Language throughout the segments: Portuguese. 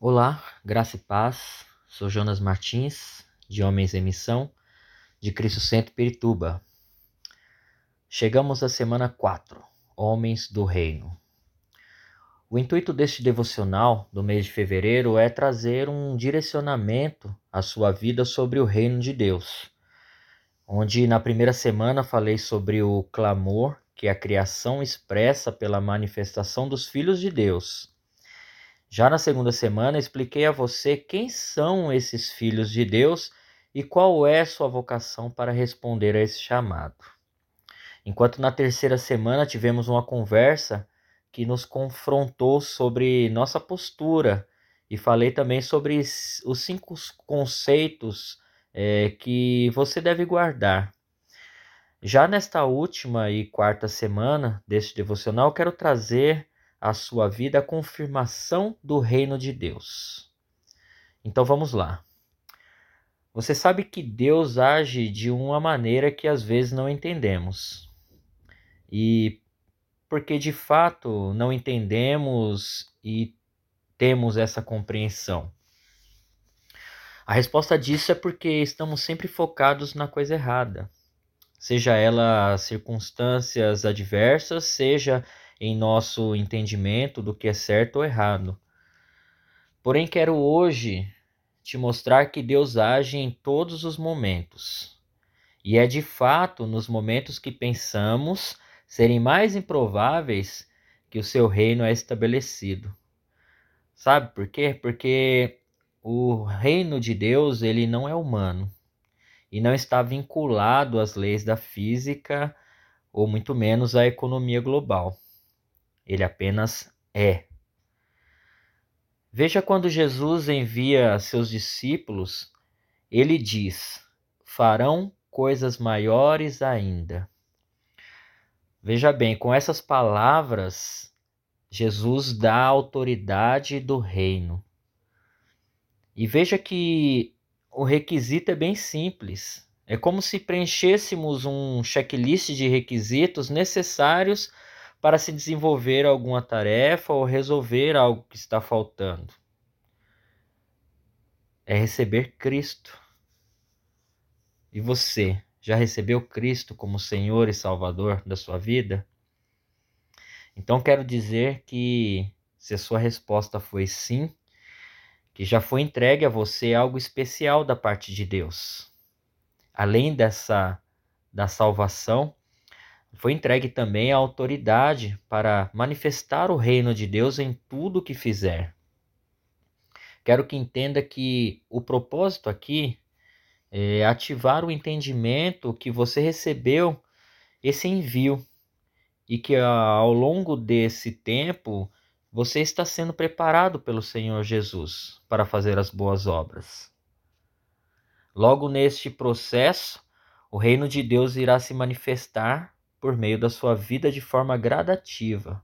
Olá, graça e paz. Sou Jonas Martins, de Homens em Missão, de Cristo Centro Pirituba. Chegamos à semana 4, Homens do Reino. O intuito deste devocional do mês de fevereiro é trazer um direcionamento à sua vida sobre o reino de Deus. Onde na primeira semana falei sobre o clamor que a criação expressa pela manifestação dos filhos de Deus já na segunda semana, expliquei a você quem são esses filhos de Deus e qual é sua vocação para responder a esse chamado. Enquanto na terceira semana tivemos uma conversa que nos confrontou sobre nossa postura e falei também sobre os cinco conceitos é, que você deve guardar. Já nesta última e quarta semana deste devocional, quero trazer a sua vida a confirmação do reino de Deus. Então vamos lá. Você sabe que Deus age de uma maneira que às vezes não entendemos. E porque de fato não entendemos e temos essa compreensão? A resposta disso é porque estamos sempre focados na coisa errada. Seja ela circunstâncias adversas, seja em nosso entendimento do que é certo ou errado. Porém, quero hoje te mostrar que Deus age em todos os momentos. E é de fato nos momentos que pensamos serem mais improváveis que o seu reino é estabelecido. Sabe por quê? Porque o reino de Deus, ele não é humano e não está vinculado às leis da física ou muito menos à economia global ele apenas é. Veja quando Jesus envia seus discípulos, ele diz: farão coisas maiores ainda. Veja bem, com essas palavras, Jesus dá a autoridade do reino. E veja que o requisito é bem simples. É como se preenchêssemos um checklist de requisitos necessários para se desenvolver alguma tarefa ou resolver algo que está faltando. É receber Cristo. E você já recebeu Cristo como Senhor e Salvador da sua vida? Então quero dizer que se a sua resposta foi sim, que já foi entregue a você algo especial da parte de Deus. Além dessa da salvação, foi entregue também a autoridade para manifestar o reino de Deus em tudo que fizer. Quero que entenda que o propósito aqui é ativar o entendimento que você recebeu esse envio e que ao longo desse tempo você está sendo preparado pelo Senhor Jesus para fazer as boas obras. Logo neste processo, o reino de Deus irá se manifestar por meio da sua vida de forma gradativa.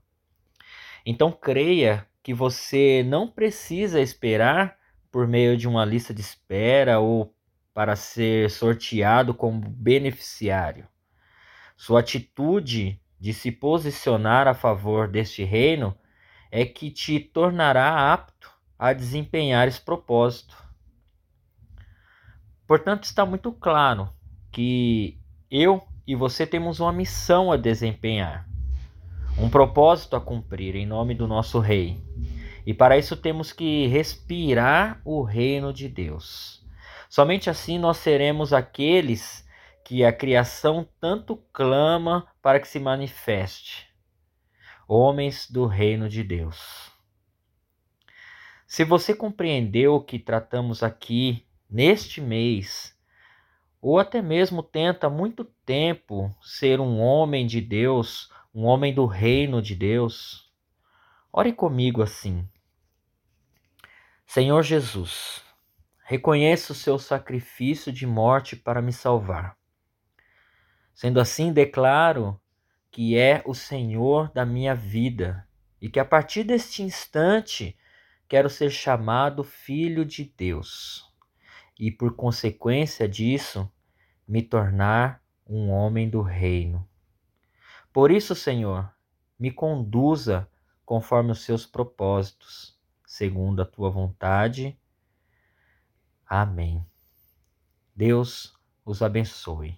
Então creia que você não precisa esperar por meio de uma lista de espera ou para ser sorteado como beneficiário. Sua atitude de se posicionar a favor deste reino é que te tornará apto a desempenhar esse propósito. Portanto, está muito claro que eu e você temos uma missão a desempenhar, um propósito a cumprir em nome do nosso Rei. E para isso temos que respirar o reino de Deus. Somente assim nós seremos aqueles que a criação tanto clama para que se manifeste homens do reino de Deus. Se você compreendeu o que tratamos aqui neste mês, ou até mesmo tenta muito tempo ser um homem de Deus, um homem do reino de Deus, ore comigo assim. Senhor Jesus, reconheço o seu sacrifício de morte para me salvar. Sendo assim, declaro que é o Senhor da minha vida e que a partir deste instante quero ser chamado filho de Deus e, por consequência disso, me tornar um homem do reino. Por isso, Senhor, me conduza conforme os seus propósitos, segundo a tua vontade. Amém. Deus os abençoe.